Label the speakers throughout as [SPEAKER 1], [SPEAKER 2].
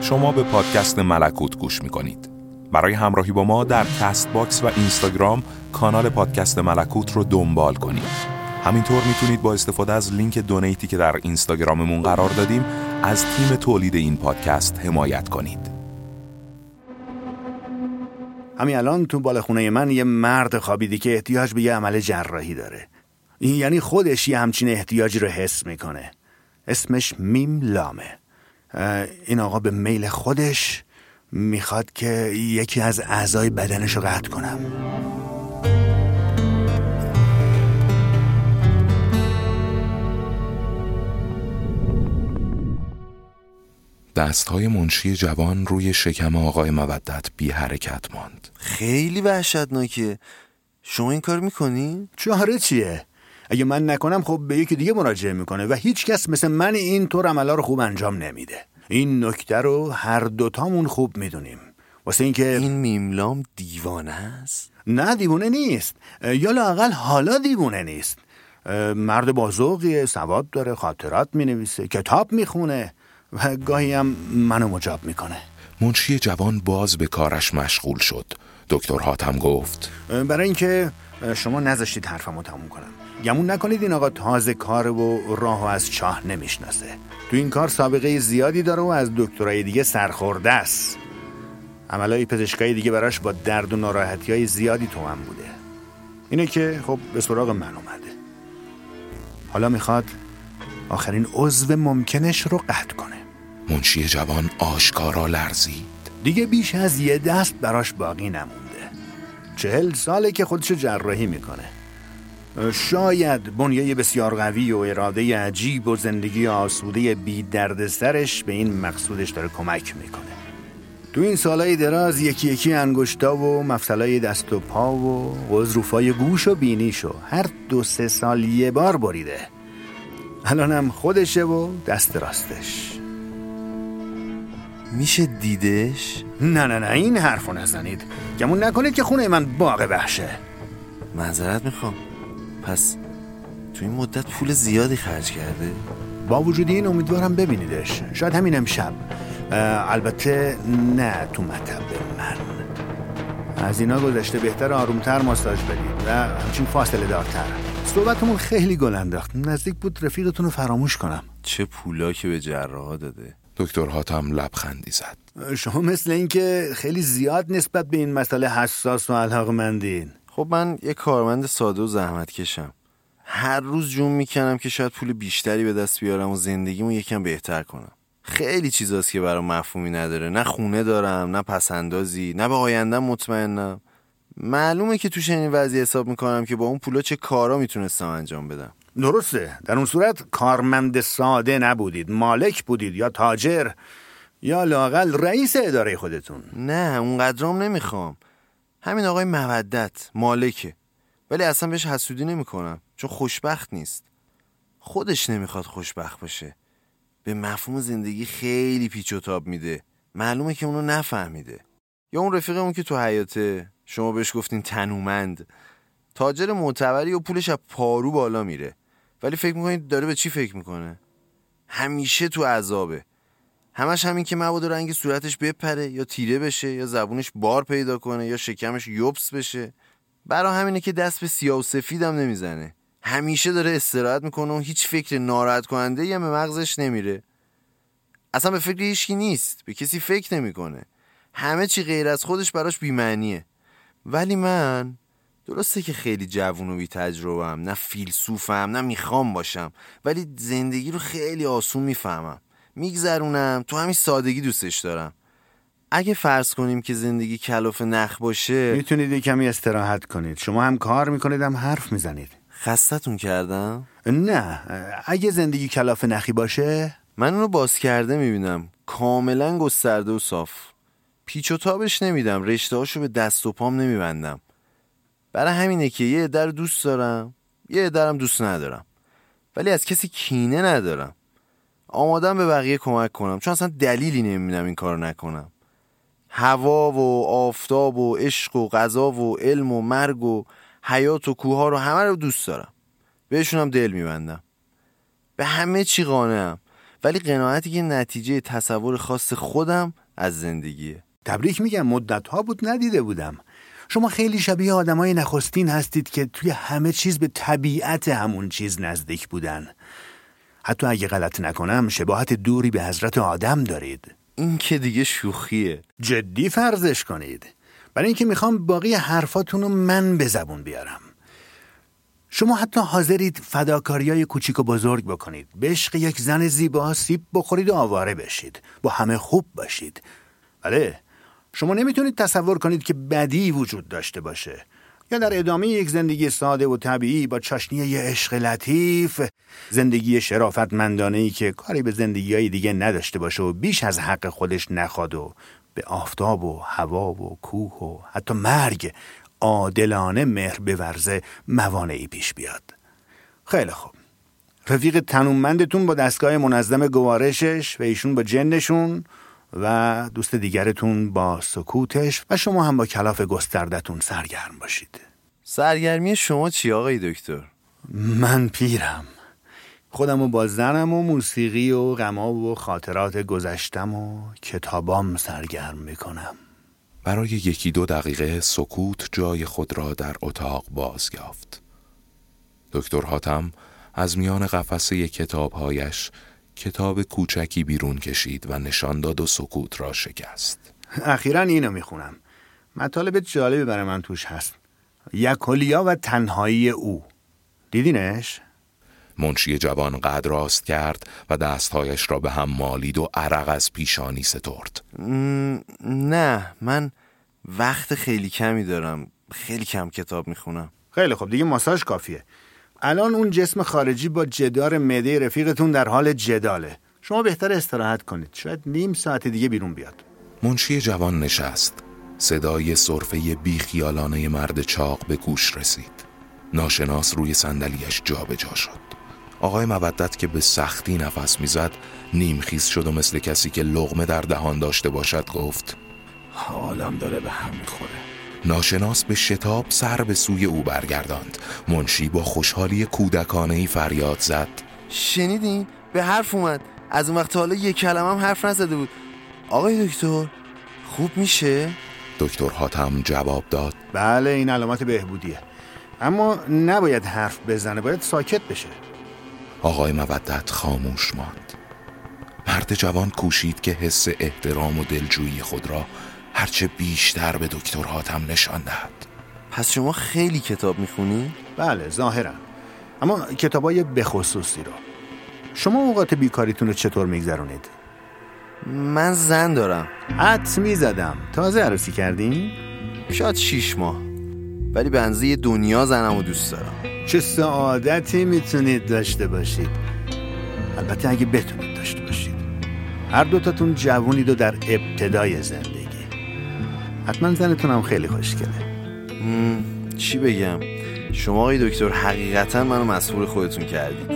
[SPEAKER 1] شما به پادکست ملکوت گوش می‌کنید. برای همراهی با ما در کست باکس و اینستاگرام کانال پادکست ملکوت رو دنبال کنید. همینطور می‌تونید با استفاده از لینک donate ی که در اینستاگراممون قرار دادیم از تیم تولید این پادکست حمایت کنید.
[SPEAKER 2] همین الان تو بالا خونه من یه مرد خوابیده که احتیاج به یه عمل جراحی داره. این یعنی خودش یه همچین احتیاجی رو حس می‌کنه. اسمش میم لامه. این آقا به میل خودش می‌خواد که یکی از اعضای بدنش رو قطع کنم
[SPEAKER 1] دستهای منشی جوان روی شکم آقای مودت بی حرکت ماند
[SPEAKER 3] خیلی وحشتناکه شما این کار می‌کنی؟
[SPEAKER 2] چاره چیه؟ اگه من نکنم خب به یکی دیگه مراجعه می‌کنه و هیچ کس مثل من این طور عملا رو خوب انجام نمیده. این نکته رو هر دوتامون خوب می‌دونیم. واسه اینکه
[SPEAKER 3] این میملام دیوانه است؟
[SPEAKER 2] نه دیوانه نیست. یا لاقل حالا دیوانه نیست. مرد بازوقیه سواد داره خاطرات می‌نویسه کتاب می‌خونه و گاهی هم منو مجاب می‌کنه.
[SPEAKER 1] منشی جوان باز به کارش مشغول شد. دکتر حاتم گفت.
[SPEAKER 2] برای اینکه شما نذاشتید حرفمو تموم کنم. گمون نکنید این آقا تازه کار و راه و از چاه نمی‌شناسه. تو این کار سابقه زیادی داره و از دکترای دیگه سرخورده است. عملای پزشکایی دیگه براش با درد و ناراحتی های زیادی تو هم بوده. اینه که خب به سراغ من اومده. حالا می‌خواد آخرین عضو ممکنش رو قطع کنه.
[SPEAKER 1] منشی جوان آشکارا لرزید.
[SPEAKER 2] دیگه بیش از یه دست براش باقی نمونده. چهل ساله که خودشو جراحی می‌کنه. شاید بنیه بسیار قوی و اراده عجیب و زندگی آسوده بی درد سرش به این مقصودش داره کمک می‌کنه. تو این سالهای دراز یکی یکی انگشتا و مفصلای دست و پا و غضروفای گوش و بینیشو هر دو سه سال یه بار بریده. الانم خودشه و دست راستش.
[SPEAKER 3] میشه دیدش؟
[SPEAKER 2] نه نه نه این حرفو نزنید. گمون نکنید که خونه من باغ وحشه.
[SPEAKER 3] معذرت می‌خوام. پس تو این مدت پول زیادی خرج کرده؟
[SPEAKER 2] با وجود این امیدوارم ببینیدش. شاید همین امشب. البته نه تو مطب من. از اینا گذشته بهتر آرومتر ماساژ بدید و همچین فاصله دارتر. صحبتمون خیلی گل انداخت. نزدیک بود رفیقتون رو فراموش کنم.
[SPEAKER 3] چه پولا که به جراحا داده.
[SPEAKER 1] دکتر حاتم لبخندی زد.
[SPEAKER 2] شما مثل اینکه خیلی زیاد نسبت به این مسئله حساس و علاقمندین.
[SPEAKER 3] خب من یه کارمند ساده و زحمت کشم هر روز جون می‌کنم که شاید پول بیشتری به دست بیارم و زندگیمو یکم بهتر کنم. خیلی چیزاست که برام مفهومی نداره. نه خونه دارم نه پسندازی نه به آیندم مطمئنم. معلومه که تو چنین وضعی حساب می‌کنم که با اون پولا چه کارا می‌تونستم انجام بدم.
[SPEAKER 2] درسته. در اون صورت کارمند ساده نبودید. مالک بودید یا تاجر یا لاقل رئیس اداره خودتون.
[SPEAKER 3] نه اونقدرام نمی‌خوام. همین آقای مودت مالکه. ولی اصلا بهش حسودی نمی‌کنم چون خوشبخت نیست. خودش نمی‌خواد خوشبخت باشه. به مفهوم زندگی خیلی پیچ و تاب میده. معلومه که اونو نفهمیده. یا اون رفیقمون که تو حیاته شما بهش گفتین تنومند. تاجر معتبری و پولش از پارو بالا میره. ولی فکر می‌کنید داره به چی فکر می‌کنه؟ همیشه تو عذابه. همش همین که مبادا رنگ صورتش بپره یا تیره بشه یا زبونش بار پیدا کنه یا شکمش یوبس بشه. برا همینه که دست به سیاه و سفیدم نمی‌زنه. همیشه داره استراحت می‌کنه و هیچ فکر ناراحت کننده یا به مغزش نمیره. اصلا به فکر هیچکی نیست. به کسی فکر نمی‌کنه. همه چی غیر از خودش براش بیمعنیه. ولی من درسته که خیلی جوون و بی تجربه هم نه فیلسوفم نه می‌خوام باشم. ولی زندگی رو خیلی آسون می‌فهمم. میگذرونم. تو همین سادگی دوستش دارم. اگه فرض کنیم که زندگی کلاف نخ باشه
[SPEAKER 2] می‌تونید کمی استراحت کنید. شما هم کار می‌کنید هم حرف می‌زنید.
[SPEAKER 3] خستتون کردم؟
[SPEAKER 2] نه. اگه زندگی کلاف نخی باشه
[SPEAKER 3] من اونو باز کرده می‌بینم. کاملا گسترده و صاف. پیچ و تابش نمیدم. رشته هاشو به دست و پام نمیبندم. برای همینه که یه در دوست دارم یه درم دوست ندارم. ولی از کسی کینه ندارم. آمادم به بقیه کمک کنم. چون اصلا دلیلی نمی‌بینم این کار نکنم. هوا و آفتاب و عشق و غذا و علم و مرگ و حیات و کوه رو همه رو دوست دارم. بهشونم دل میبندم. به همه چی قانعم. ولی قناعتی که نتیجه تصور خاص خودم از زندگیه.
[SPEAKER 2] تبریک میگم مدت ها بود ندیده بودم. شما خیلی شبیه آدمای نخستین هستید که توی همه چیز به طبیعت همون چیز نزدیک بودن. حتی اگه غلط نکنم شباهت دوری به حضرت آدم دارید.
[SPEAKER 3] این که دیگه شوخیه.
[SPEAKER 2] جدی فرضش کنید. برای اینکه می‌خوام باقی حرفاتون رو من به زبون بیارم. شما حتی حاضرید فداکاریای کوچیک و بزرگ بکنید. به عشق یک زن زیبا سیب بخورید و آواره بشید. با همه خوب باشید. بله. شما نمی‌تونید تصور کنید که بدی وجود داشته باشه. یا در ادامه یک زندگی ساده و طبیعی با چاشنی یه عشق لطیف زندگی شرافتمندانه ای که کاری به زندگی های دیگه نداشته باشه و بیش از حق خودش نخواد و به آفتاب و هوا و کوه و حتی مرگ عادلانه مهر بورزه موانعی پیش بیاد. خیلی خوب. رفیق تنومندتون با دستگاه منظم گوارشش و ایشون با جنشون و دوست دیگرتون با سکوتش و شما هم با کلاف گستردتون سرگرم باشید
[SPEAKER 3] سرگرمی شما چی آقای دکتر؟
[SPEAKER 2] من پیرم خودم و با زنم و موسیقی و غما و خاطرات گذشتم و کتابام سرگرم می‌کنم
[SPEAKER 1] برای یکی دو دقیقه سکوت جای خود را در اتاق باز یافت. دکتر حاتم از میان قفسه کتابهایش کتاب کوچکی بیرون کشید و نشان داد و سکوت را شکست.
[SPEAKER 2] اخیرا اینو می‌خونم. مطالب جالبی برای من توش هست. یکولیا و تنهایی او. دیدینش؟
[SPEAKER 1] منشی جوان قد راست کرد و دستهایش را به هم مالید و عرق از پیشانی سترد.
[SPEAKER 3] نه من وقت خیلی کمی دارم خیلی کم کتاب می‌خونم
[SPEAKER 2] خیلی خب دیگه ماساژ کافیه الان اون جسم خارجی با جدار مده رفیقتون در حال جداله. شما بهتر استراحت کنید. شاید نیم ساعت دیگه بیرون بیاد.
[SPEAKER 1] منشی جوان نشست. صدای صرفه بیخیالانه مرد چاق به گوش رسید. ناشناس روی صندلیاش جابجا شد. آقای مودت که به سختی نفس می‌زد نیمخیز شد و مثل کسی که لغمه در دهان داشته باشد گفت
[SPEAKER 2] حالم داره به هم می‌خوره.
[SPEAKER 1] ناشناس به شتاب سر به سوی او برگرداند. منشی با خوشحالی کودکانه ای فریاد زد.
[SPEAKER 3] شنیدین؟ به حرف اومد. از اون وقت حالا یک کلمه هم حرف نزده بود. آقای دکتر خوب میشه؟
[SPEAKER 1] دکتر حاتم جواب داد.
[SPEAKER 2] بله این علامت بهبودیه. اما نباید حرف بزنه باید ساکت بشه.
[SPEAKER 1] آقای مودت خاموش ماند. مرد جوان کوشید که حس احترام و دلجویی خود را هرچه بیشتر به دکتر حاتم نشان دهد.
[SPEAKER 3] پس شما خیلی کتاب می‌خونی؟
[SPEAKER 2] بله ظاهرا. اما کتابای بخصوصی رو. شما اوقات بیکاریتون رو چطور میگذرونید؟
[SPEAKER 3] من زن دارم.
[SPEAKER 2] حد می‌زدم. تازه عروسی کردین؟
[SPEAKER 3] شاید شیش ماه. ولی به انزه دنیا زنم و دوست دارم.
[SPEAKER 2] چه سعادتی می‌تونید داشته باشید. البته اگه بتونید داشته باشید. هر دوتاتون جوونید و در ابتدای زندگی. حتما زنتون هم خیلی خوشگله
[SPEAKER 3] چی بگم؟ شما آقای دکتر حقیقتا منو مسئول خودتون کردید.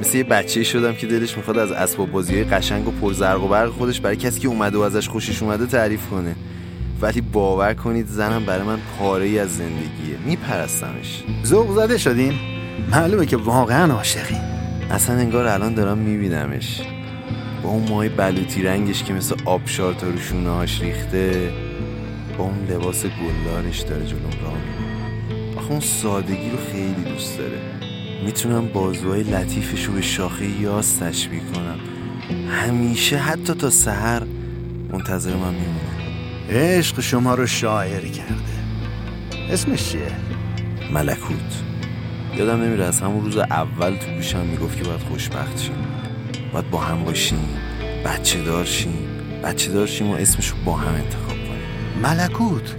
[SPEAKER 3] مثل یه بچه شدم که دلش می‌خواد از اسباب بازی قشنگ و پرزرق و برق خودش برای کسی که اومده و ازش خوشش اومده تعریف کنه. ولی باور کنید زنم برای من پاره ای از زندگیه. میپرستمش.
[SPEAKER 2] ذوق زده شدین؟ معلومه که واقعا عاشقی.
[SPEAKER 3] اصلا انگار الان دارم میبینمش. با اون مای بلوطی رنگش که مثل آبشار تا رو شونه هاش ریخته با اون لباس گلدارش داره جلوم راه آخه اون سادگی رو خیلی دوست داره. می‌تونم بازوهای لطیفش رو به شاخه یاس تشبیه کنم. همیشه حتی تا سحر منتظر من میمونه.
[SPEAKER 2] عشق شما رو شاعر کرده. اسمش چیه؟
[SPEAKER 3] ملکوت. یادم نمیره از همون روز اول تو گوشم می‌گفت که باید خوشبخت شیم. باید با هم باشیم بچه دار شیم. بچه دار شیم و اسمش رو با هم انتخاب
[SPEAKER 2] ملکوت.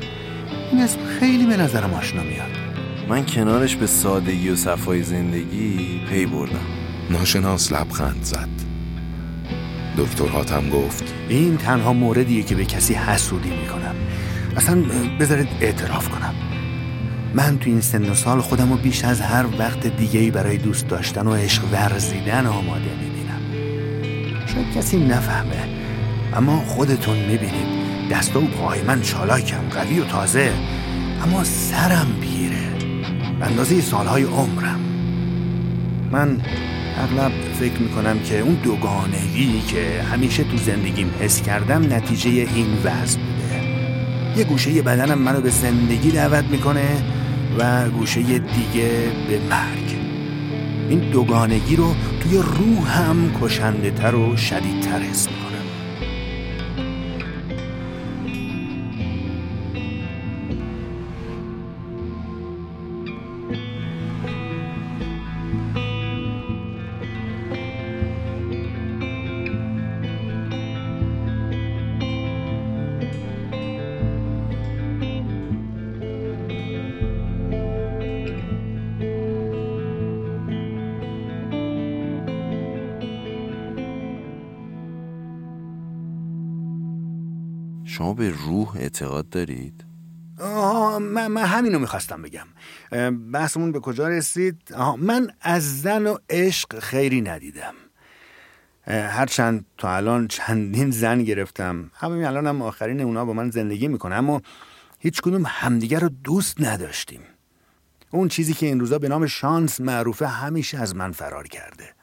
[SPEAKER 2] این اسم خیلی به نظرم آشنا میاد.
[SPEAKER 3] من کنارش به سادگی و صفای زندگی پی بردم.
[SPEAKER 1] ناشناس لبخند زد. دکتر حاتم گفت
[SPEAKER 2] این تنها موردیه که به کسی حسودی می‌کنم. اصلا بذارید اعتراف کنم. من تو این سن و سال خودم رو بیش از هر وقت دیگه برای دوست داشتن و عشق ورزیدن آماده می‌بینم. شاید کسی نفهمه اما خودتون می‌بینید. دست و پای من چالاکم قوی و تازه اما سرم پیره. اندازه سالهای عمرم. من اغلب فکر می‌کنم که اون دوگانگی که همیشه تو زندگیم حس کردم نتیجه این وضع بوده. یه گوشه بدنم منو به زندگی دعوت می‌کنه و گوشه دیگه به مرگ. این دوگانگی رو توی روحم کشنده تر و شدیدتر حس
[SPEAKER 3] شما به روح اعتقاد دارید؟
[SPEAKER 2] آه من, من همینو می‌خواستم بگم. بحثمون به کجا رسید؟ آه من از زن و عشق خیری ندیدم. هرچند تا الان چندین زن گرفتم. همین الان هم آخرین اونا با من زندگی می‌کنه اما هیچ کدوم همدیگر رو دوست نداشتیم. اون چیزی که این روزا به نام شانس معروفه همیشه از من فرار کرده.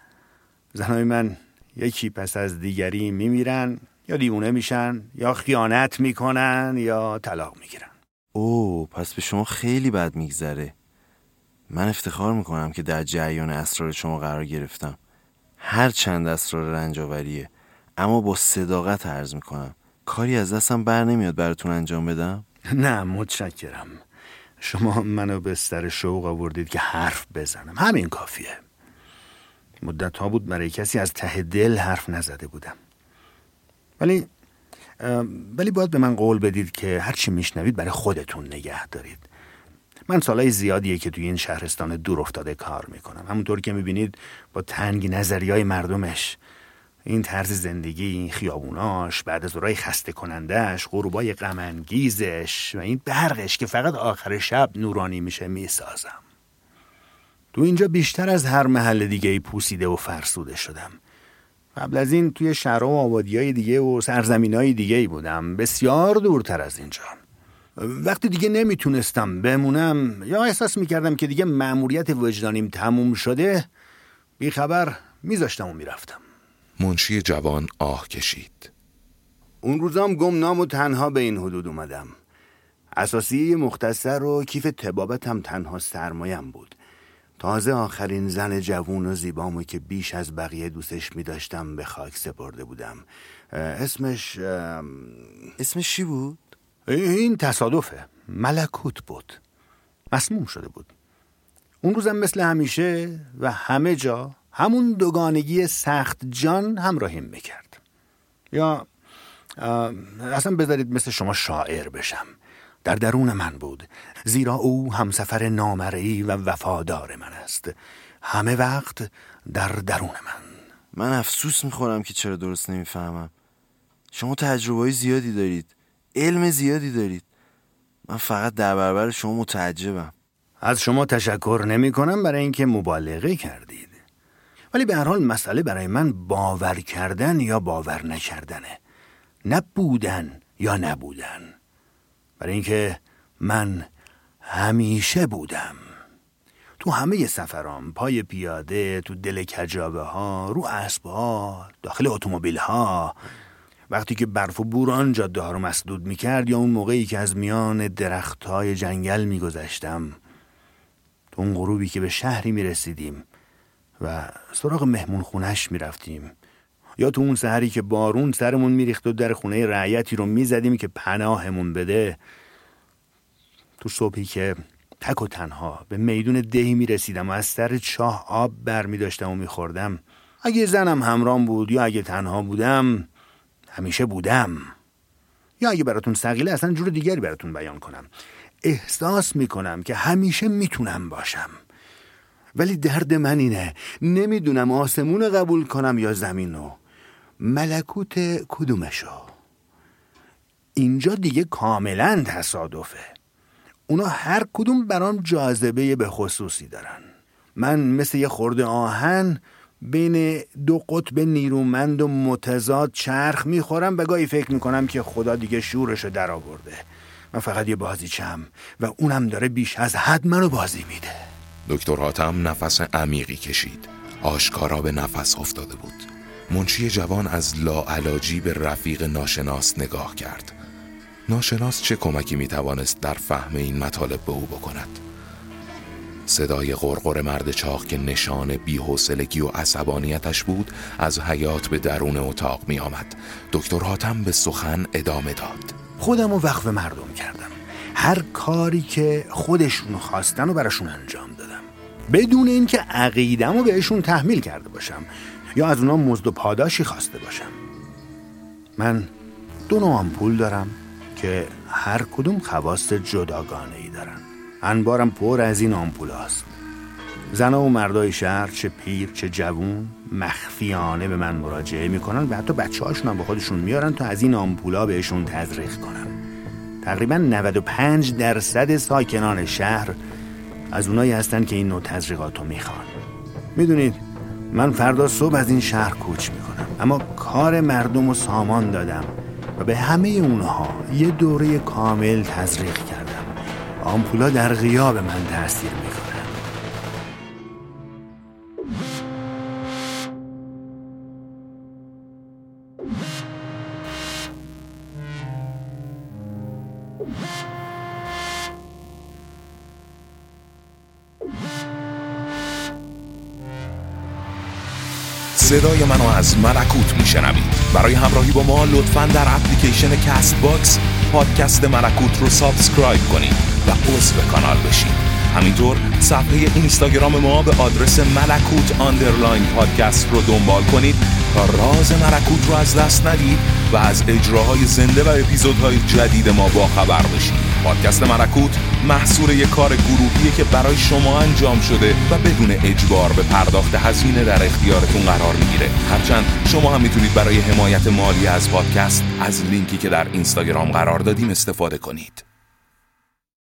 [SPEAKER 2] زنهای من یکی پس از دیگری میمیرن. یا دیوونه میشن یا خیانت می‌کنن یا طلاق می‌گیرن.
[SPEAKER 3] او پس به شما خیلی بد میگذره. من افتخار می‌کنم که در جریان اسرار شما قرار گرفتم. هر چند اسرار رنجاوریه اما با صداقت عرض می‌کنم. کاری از دستم بر نمیاد براتون انجام بدم.
[SPEAKER 2] نه متشکرم. شما منو به سر شوق آوردید که حرف بزنم. همین کافیه. مدت ها بود برای کسی از ته دل حرف نزده بودم. ولی ولی باید به من قول بدید که هر چی میشنوید برای خودتون نگه دارید. من سالهای زیادیه که توی این شهرستان دور افتاده کار می‌کنم. همونطور که می‌بینید با تنگ نظری های مردمش این طرز زندگی این خیابوناش بعد از اورای خسته کنندش غروبای غمانگیزش و این برقش که فقط آخر شب نورانی میشه می‌سازم. تو اینجا بیشتر از هر محل دیگه پوسیده و فرسوده شدم. قبل از این توی شهر و آبادی های دیگه و سرزمین های دیگه ای بودم. بسیار دورتر از اینجا. وقتی دیگه نمی‌تونستم بمونم یا احساس می‌کردم که دیگه مأموریت وجدانیم تموم شده بیخبر میذاشتم و می‌رفتم.
[SPEAKER 1] منشی جوان آه کشید.
[SPEAKER 2] اون روزام گمنام و تنها به این حدود اومدم. اساسی مختصر و کیف تبابتم تنها سرمایم بود. تازه آخرین زن جوون و زیبامو که بیش از بقیه دوستش می داشتم به خاک سپرده بودم. اسمش
[SPEAKER 3] اسمش چی بود؟
[SPEAKER 2] این تصادفه. ملکوت بود. مسموم شده بود. اون روزم مثل همیشه و همه جا همون دوگانگی سخت جان همراهیم می‌کرد. یا اصلا بذارید مثل شما شاعر بشم. در درون من بود زیرا او همسفر نامرئی و وفادار من است. همه وقت در درون من.
[SPEAKER 3] من افسوس می‌خورم که چرا درست نمی‌فهمم. شما تجربه زیادی دارید علم زیادی دارید. من فقط در برابر شما متعجبم.
[SPEAKER 2] از شما تشکر نمی کنم برای اینکه مبالغه کردید. ولی به هر حال مسئله برای من باور کردن یا باور نکردنه. نه بودن یا نبودن. برای اینکه من همیشه بودم. تو همه سفرام پای پیاده تو دل کجابه ها رو اسب ها داخل اتومبیل ها وقتی که برف و بوران جاده ها رو مسدود می‌کرد یا اون موقعی که از میان درخت های جنگل میگذشتم تو اون غروبی که به شهری می‌رسیدیم و سراغ مهمون خونش می‌رفتیم. یا تو اون سهری که بارون سرمون میریخت و در خونه رعیتی رو می‌زدیم که پناهمون بده. تو صبحی که تک و تنها به میدون دهی می‌رسیدم و از سر چاه آب بر می داشتم و میخوردم. اگه زنم همرام بود یا اگه تنها بودم همیشه بودم. یا اگه براتون سقیله اصلا جور دیگری براتون بیان کنم. احساس می‌کنم که همیشه می‌تونم باشم. ولی درد من اینه. نمی‌دونم آسمون قبول کنم یا زمینو ملکوت کدومشو؟ اینجا دیگه کاملا تصادفه. اونا هر کدوم برام جاذبه به خصوصی دارن. من مثل یه خورده آهن بین دو قطب نیرومند و متضاد چرخ می‌خورم و گاهی فکر می‌کنم که خدا دیگه شورشو در آورده. من فقط یه بازی چم و اونم داره بیش از حد منو بازی میده.
[SPEAKER 1] دکتر حاتم نفس عمیقی کشید. آشکارا به نفس افتاده بود. منشی جوان از لاعلاجی به رفیق ناشناس نگاه کرد. ناشناس چه کمکی می توانست در فهم این مطالب به او بکند؟ صدای غرغر مرد چاق که نشان بیحوصلگی و عصبانیتش بود از حیات به درون اتاق می آمد دکتر حاتم به سخن ادامه داد.
[SPEAKER 2] خودم رو وقف مردم کردم. هر کاری که خودشون خواستن و براشون انجام دادم. بدون اینکه عقیدم رو بهشون تحمیل کرده باشم. یا از اونا مزد و پاداشی خواسته باشم. من دو نوع آمپول دارم که هر کدوم خواست جداگانه ای دارن. انبارم پر از این آمپول هست زنها و مردای شهر چه پیر چه جوون مخفیانه به من مراجعه می‌کنن و حتی بچه هاشون هم به خودشون میارن تا از این آمپولا بهشون تزریق کنن. تقریبا 95 درصد ساکنان شهر از اونایی هستن که این نوع تزریقات رو می‌خوان. می‌دونید من فردا صبح از این شهر کوچ می‌کنم اما کار مردم و سامان دادم و به همه اونها یه دوره کامل تزریق کردم. آمپولا در غیاب من تاثیر می‌کنن
[SPEAKER 1] صدای منو از ملکوت میشنوید. برای همراهی با ما لطفا در اپلیکیشن کست باکس پادکست ملکوت رو subscribe کنید و عضو کانال بشید. همینطور صفحه اینستاگرام ما به آدرس ملکوت underline پادکست رو دنبال کنید تا راز ملکوت رو از دست ندید و از اجراهای زنده و اپیزودهای جدید ما با خبر بشید. پادکست ملکوت محصول یک کار گروهیه که برای شما انجام شده و بدون اجبار به پرداخت هزینه در اختیارتون قرار می‌گیره. هرچند شما هم می‌تونید برای حمایت مالی از پادکست از لینکی که در اینستاگرام قرار دادیم استفاده کنید.